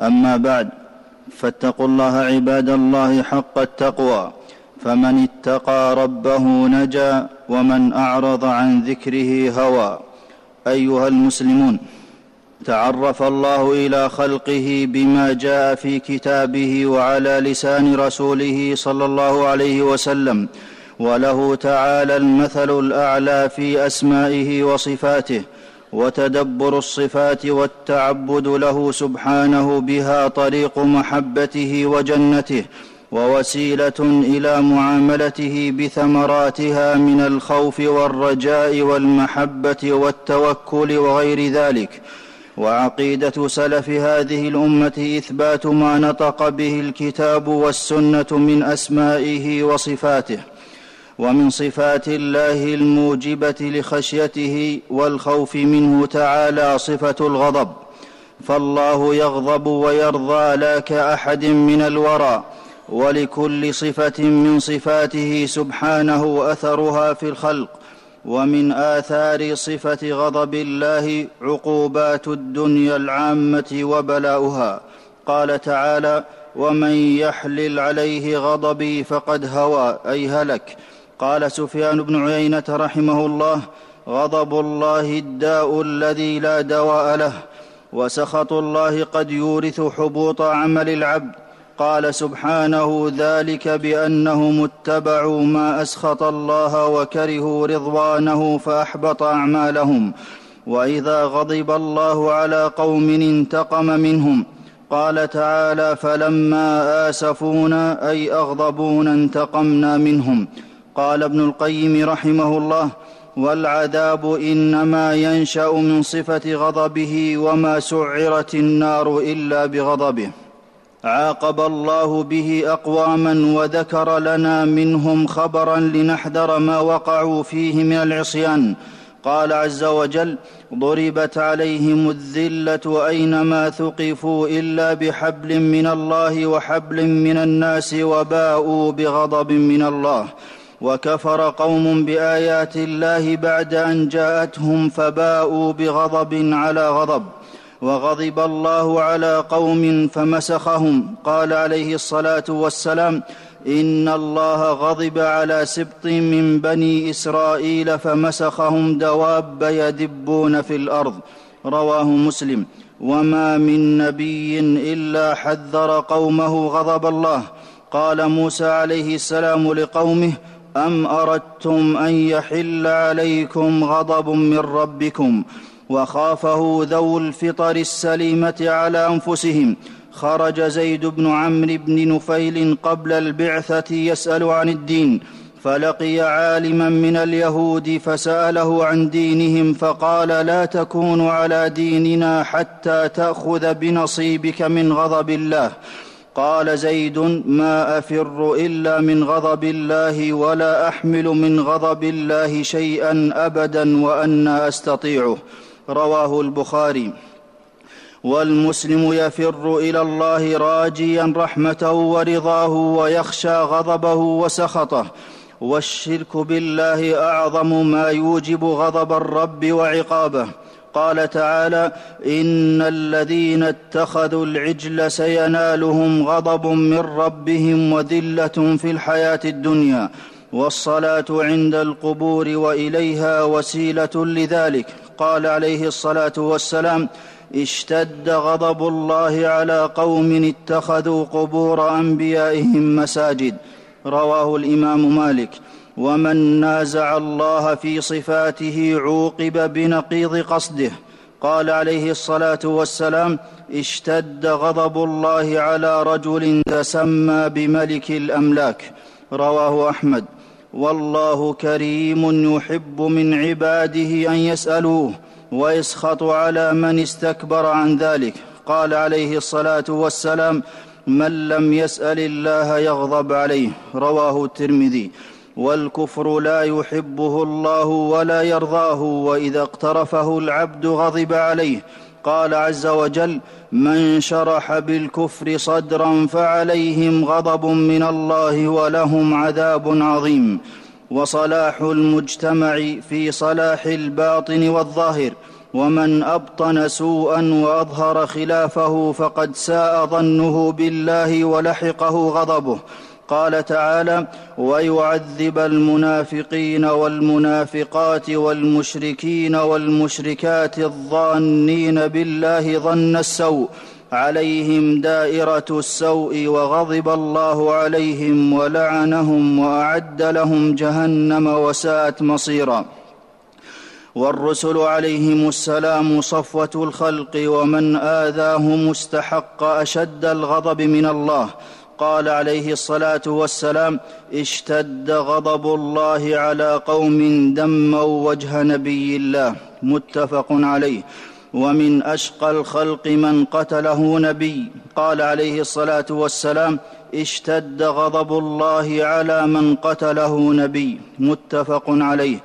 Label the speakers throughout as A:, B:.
A: اما بعد فاتقوا الله عباد الله حق التقوى فمن اتقى ربه نجا ومن اعرض عن ذكره هوى ايها المسلمون تعرف الله الى خلقه بما جاء في كتابه وعلى لسان رسوله صلى الله عليه وسلم وله تعالى المثل الاعلى في اسمائه وصفاته وتدبر الصفات والتعبد له سبحانه بها طريق محبته وجنته ووسيله الى معاملته بثمراتها من الخوف والرجاء والمحبه والتوكل وغير ذلك وعقيده سلف هذه الامه اثبات ما نطق به الكتاب والسنه من اسمائه وصفاته ومن صفات الله الموجبه لخشيته والخوف منه تعالى صفه الغضب فالله يغضب ويرضى لا كاحد من الورى ولكل صفه من صفاته سبحانه اثرها في الخلق ومن اثار صفه غضب الله عقوبات الدنيا العامه وبلاؤها قال تعالى ومن يحلل عليه غضبي فقد هوى اي هلك قال سفيان بن عيينه رحمه الله غضب الله الداء الذي لا دواء له وسخط الله قد يورث حبوط عمل العبد قال سبحانه ذلك بانهم اتبعوا ما اسخط الله وكرهوا رضوانه فاحبط اعمالهم واذا غضب الله على قوم انتقم منهم قال تعالى فلما اسفونا اي اغضبونا انتقمنا منهم قال ابن القيم رحمه الله والعذاب انما ينشا من صفه غضبه وما سعرت النار الا بغضبه عاقب الله به اقواما وذكر لنا منهم خبرا لنحذر ما وقعوا فيه من العصيان قال عز وجل ضربت عليهم الذله اينما ثقفوا الا بحبل من الله وحبل من الناس وباءوا بغضب من الله وكفر قوم بايات الله بعد ان جاءتهم فباءوا بغضب على غضب وغضب الله على قوم فمسخهم قال عليه الصلاه والسلام ان الله غضب على سبط من بني اسرائيل فمسخهم دواب يدبون في الارض رواه مسلم وما من نبي الا حذر قومه غضب الله قال موسى عليه السلام لقومه أم أردتم أن يحل عليكم غضب من ربكم وخافه ذو الفطر السليمة على أنفسهم خرج زيد بن عمرو بن نفيل قبل البعثة يسأل عن الدين فلقي عالما من اليهود فساله عن دينهم فقال لا تكون على ديننا حتى تاخذ بنصيبك من غضب الله قال زيد ما افر الا من غضب الله ولا احمل من غضب الله شيئا ابدا وانا استطيعه رواه البخاري والمسلم يفر الى الله راجيا رحمته ورضاه ويخشى غضبه وسخطه والشرك بالله اعظم ما يوجب غضب الرب وعقابه قال تعالى ان الذين اتخذوا العجل سينالهم غضب من ربهم وذله في الحياه الدنيا والصلاه عند القبور واليها وسيله لذلك قال عليه الصلاه والسلام اشتد غضب الله على قوم اتخذوا قبور انبيائهم مساجد رواه الامام مالك ومن نازع الله في صفاته عوقب بنقيض قصده قال عليه الصلاه والسلام اشتد غضب الله على رجل تسمى بملك الاملاك رواه احمد والله كريم يحب من عباده ان يسالوه ويسخط على من استكبر عن ذلك قال عليه الصلاه والسلام من لم يسال الله يغضب عليه رواه الترمذي والكفر لا يحبه الله ولا يرضاه واذا اقترفه العبد غضب عليه قال عز وجل من شرح بالكفر صدرا فعليهم غضب من الله ولهم عذاب عظيم وصلاح المجتمع في صلاح الباطن والظاهر ومن ابطن سوءا واظهر خلافه فقد ساء ظنه بالله ولحقه غضبه قال تعالى ويعذب المنافقين والمنافقات والمشركين والمشركات الظانين بالله ظن السوء عليهم دائره السوء وغضب الله عليهم ولعنهم واعد لهم جهنم وساءت مصيرا والرسل عليهم السلام صفوه الخلق ومن اذاهم استحق اشد الغضب من الله قال عليه الصلاه والسلام اشتد غضب الله على قوم دموا وجه نبي الله متفق عليه ومن اشقى الخلق من قتله نبي قال عليه الصلاه والسلام اشتد غضب الله على من قتله نبي متفق عليه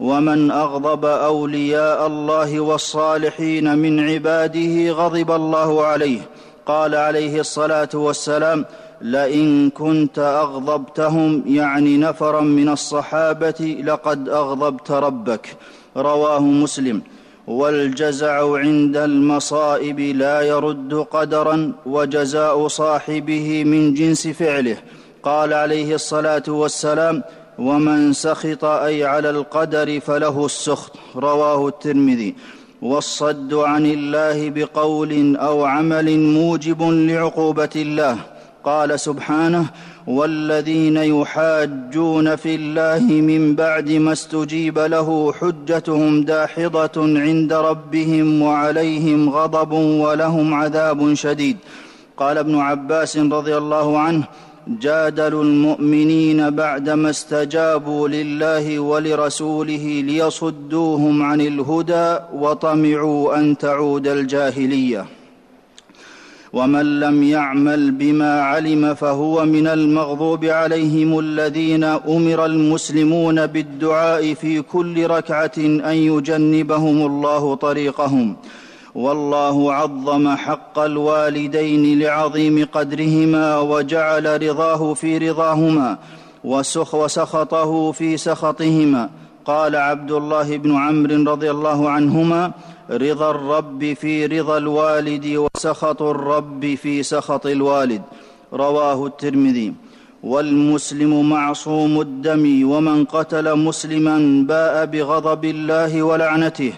A: ومن اغضب اولياء الله والصالحين من عباده غضب الله عليه قال عليه الصلاه والسلام لئن كنت اغضبتهم يعني نفرا من الصحابه لقد اغضبت ربك رواه مسلم والجزع عند المصائب لا يرد قدرا وجزاء صاحبه من جنس فعله قال عليه الصلاه والسلام ومن سخط اي على القدر فله السخط رواه الترمذي والصد عن الله بقول او عمل موجب لعقوبه الله قال سبحانه والذين يحاجون في الله من بعد ما استجيب له حجتهم داحضه عند ربهم وعليهم غضب ولهم عذاب شديد قال ابن عباس رضي الله عنه جادلوا المؤمنين بعدما استجابوا لله ولرسوله ليصدوهم عن الهدى وطمعوا ان تعود الجاهليه ومن لم يعمل بما علم فهو من المغضوب عليهم الذين امر المسلمون بالدعاء في كل ركعه ان يجنبهم الله طريقهم والله عظم حق الوالدين لعظيم قدرهما وجعل رضاه في رضاهما وسخ وسخطه في سخطهما قال عبد الله بن عمرو رضي الله عنهما رضا الرب في رضا الوالد وسخط الرب في سخط الوالد رواه الترمذي والمسلم معصوم الدم ومن قتل مسلما باء بغضب الله ولعنته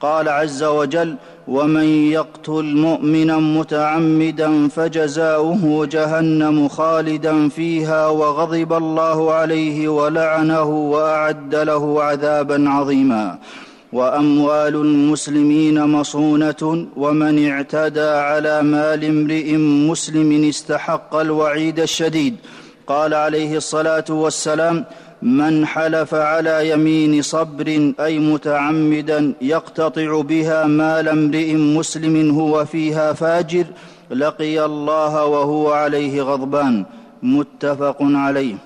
A: قال عز وجل ومن يقتل مؤمنا متعمدا فجزاؤه جهنم خالدا فيها وغضب الله عليه ولعنه واعد له عذابا عظيما واموال المسلمين مصونه ومن اعتدى على مال امرئ مسلم استحق الوعيد الشديد قال عليه الصلاه والسلام من حلف على يمين صبر اي متعمدا يقتطع بها مال امرئ مسلم هو فيها فاجر لقي الله وهو عليه غضبان متفق عليه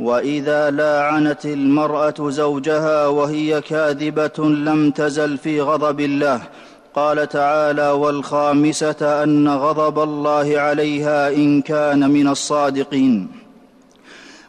A: واذا لاعنت المراه زوجها وهي كاذبه لم تزل في غضب الله قال تعالى والخامسه ان غضب الله عليها ان كان من الصادقين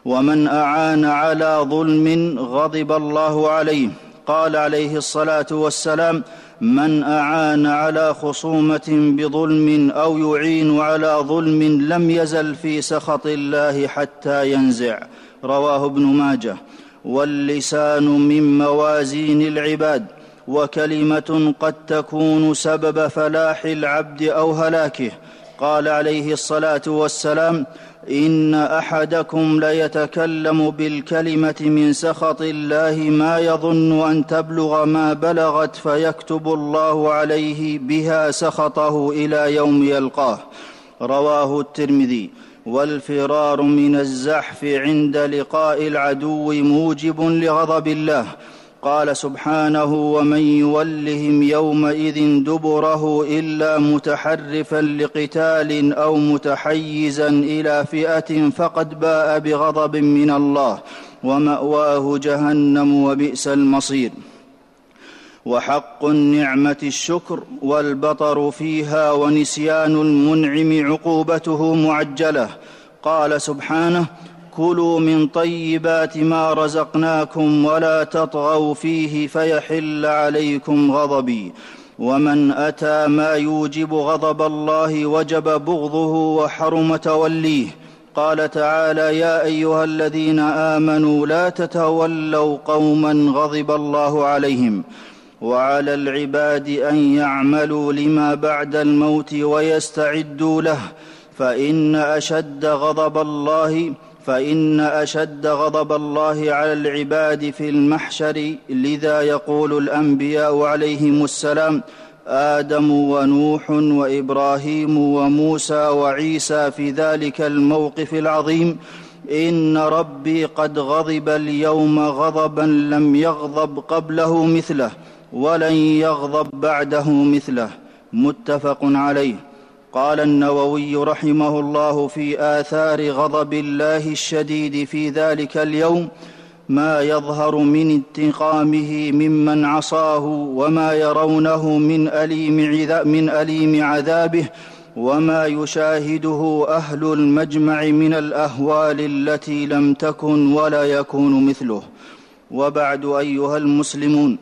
A: ومن اعان على ظلم غضب الله عليه قال عليه الصلاه والسلام من اعان على خصومه بظلم او يعين على ظلم لم يزل في سخط الله حتى ينزع رواه ابن ماجه واللسان من موازين العباد وكلمه قد تكون سبب فلاح العبد او هلاكه قال عليه الصلاه والسلام ان احدكم ليتكلم بالكلمه من سخط الله ما يظن ان تبلغ ما بلغت فيكتب الله عليه بها سخطه الى يوم يلقاه رواه الترمذي والفرار من الزحف عند لقاء العدو موجب لغضب الله قال سبحانه ومن يولهم يومئذ دبره الا متحرفا لقتال او متحيزا الى فئه فقد باء بغضب من الله وماواه جهنم وبئس المصير وحق النعمه الشكر والبطر فيها ونسيان المنعم عقوبته معجله قال سبحانه كلوا من طيبات ما رزقناكم ولا تطغوا فيه فيحل عليكم غضبي ومن اتى ما يوجب غضب الله وجب بغضه وحرم توليه قال تعالى يا ايها الذين امنوا لا تتولوا قوما غضب الله عليهم وعلى العباد ان يعملوا لما بعد الموت ويستعدوا له فان اشد غضب الله فان اشد غضب الله على العباد في المحشر لذا يقول الانبياء عليهم السلام ادم ونوح وابراهيم وموسى وعيسى في ذلك الموقف العظيم ان ربي قد غضب اليوم غضبا لم يغضب قبله مثله ولن يغضب بعده مثله متفق عليه قال النووي رحمه الله في اثار غضب الله الشديد في ذلك اليوم ما يظهر من انتقامه ممن عصاه وما يرونه من أليم, من أليم عذابه وما يشاهده أهل المجمع من الأهوال التي لم تكن ولا يكون مثله وبعد أيها المسلمون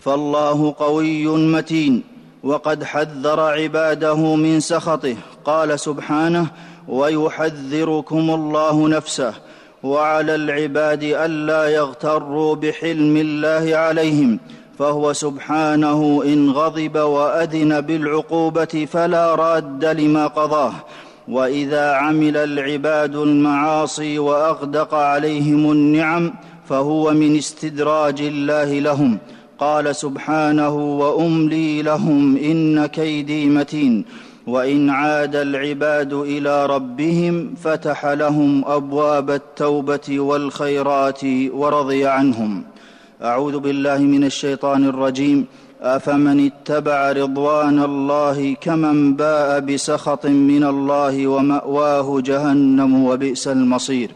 A: فالله قوي متين وقد حذر عباده من سخطه قال سبحانه ويحذركم الله نفسه وعلى العباد الا يغتروا بحلم الله عليهم فهو سبحانه ان غضب واذن بالعقوبه فلا راد لما قضاه واذا عمل العباد المعاصي واغدق عليهم النعم فهو من استدراج الله لهم قال سبحانه واملي لهم ان كيدي متين وان عاد العباد الى ربهم فتح لهم ابواب التوبه والخيرات ورضي عنهم اعوذ بالله من الشيطان الرجيم افمن اتبع رضوان الله كمن باء بسخط من الله وماواه جهنم وبئس المصير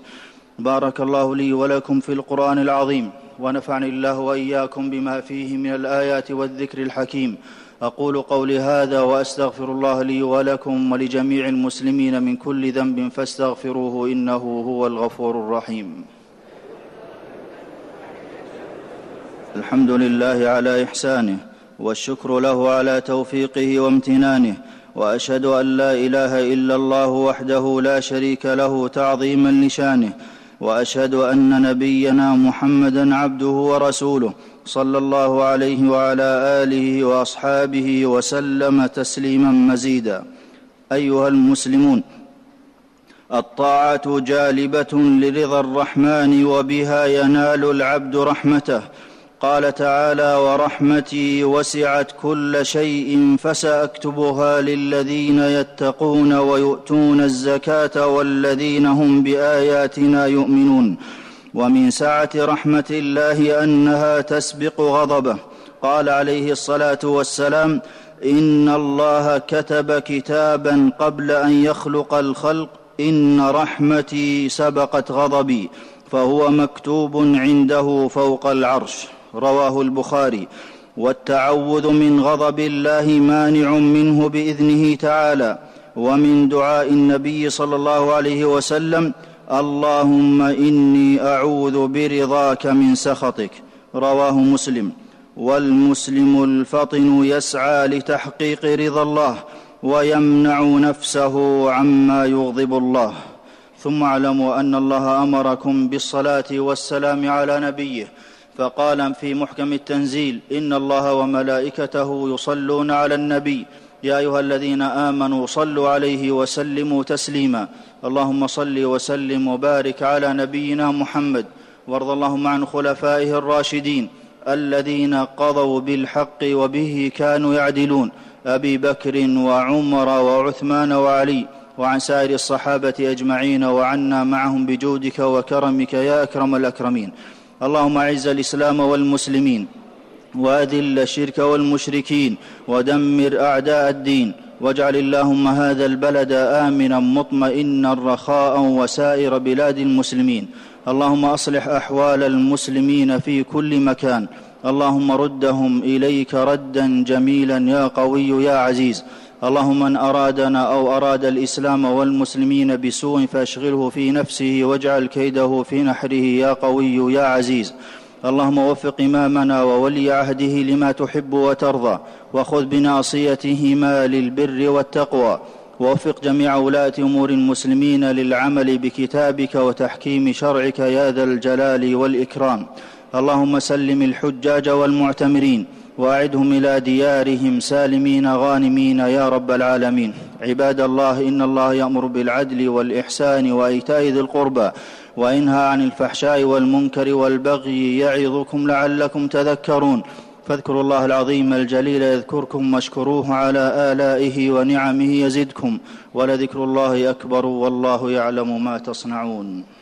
A: بارك الله لي ولكم في القران العظيم ونفعني الله واياكم بما فيه من الايات والذكر الحكيم اقول قولي هذا واستغفر الله لي ولكم ولجميع المسلمين من كل ذنب فاستغفروه انه هو الغفور الرحيم الحمد لله على احسانه والشكر له على توفيقه وامتنانه واشهد ان لا اله الا الله وحده لا شريك له تعظيما لشانه واشهد ان نبينا محمدا عبده ورسوله صلى الله عليه وعلى اله واصحابه وسلم تسليما مزيدا ايها المسلمون الطاعه جالبه لرضا الرحمن وبها ينال العبد رحمته قال تعالى ورحمتي وسعت كل شيء فساكتبها للذين يتقون ويؤتون الزكاه والذين هم باياتنا يؤمنون ومن سعه رحمه الله انها تسبق غضبه قال عليه الصلاه والسلام ان الله كتب كتابا قبل ان يخلق الخلق ان رحمتي سبقت غضبي فهو مكتوب عنده فوق العرش رواه البخاري والتعوذ من غضب الله مانع منه باذنه تعالى ومن دعاء النبي صلى الله عليه وسلم اللهم اني اعوذ برضاك من سخطك رواه مسلم والمسلم الفطن يسعى لتحقيق رضا الله ويمنع نفسه عما يغضب الله ثم اعلموا ان الله امركم بالصلاه والسلام على نبيه فقال في محكم التنزيل ان الله وملائكته يصلون على النبي يا ايها الذين امنوا صلوا عليه وسلموا تسليما اللهم صل وسلم وبارك على نبينا محمد وارض اللهم عن خلفائه الراشدين الذين قضوا بالحق وبه كانوا يعدلون ابي بكر وعمر وعثمان وعلي وعن سائر الصحابه اجمعين وعنا معهم بجودك وكرمك يا اكرم الاكرمين اللهم اعز الاسلام والمسلمين واذل الشرك والمشركين ودمر اعداء الدين واجعل اللهم هذا البلد امنا مطمئنا رخاء وسائر بلاد المسلمين اللهم اصلح احوال المسلمين في كل مكان اللهم ردهم اليك ردا جميلا يا قوي يا عزيز اللهم من أرادنا أو أراد الإسلام والمسلمين بسوء فأشغله في نفسه واجعل كيده في نحره يا قوي يا عزيز اللهم وفق إمامنا وولي عهده لما تحب وترضى وخذ بناصيتهما للبر والتقوى ووفق جميع ولاة أمور المسلمين للعمل بكتابك وتحكيم شرعك يا ذا الجلال والإكرام اللهم سلم الحجاج والمعتمرين واعدهم الى ديارهم سالمين غانمين يا رب العالمين عباد الله ان الله يامر بالعدل والاحسان وايتاء ذي القربى وينهى عن الفحشاء والمنكر والبغي يعظكم لعلكم تذكرون فاذكروا الله العظيم الجليل يذكركم واشكروه على الائه ونعمه يزدكم ولذكر الله اكبر والله يعلم ما تصنعون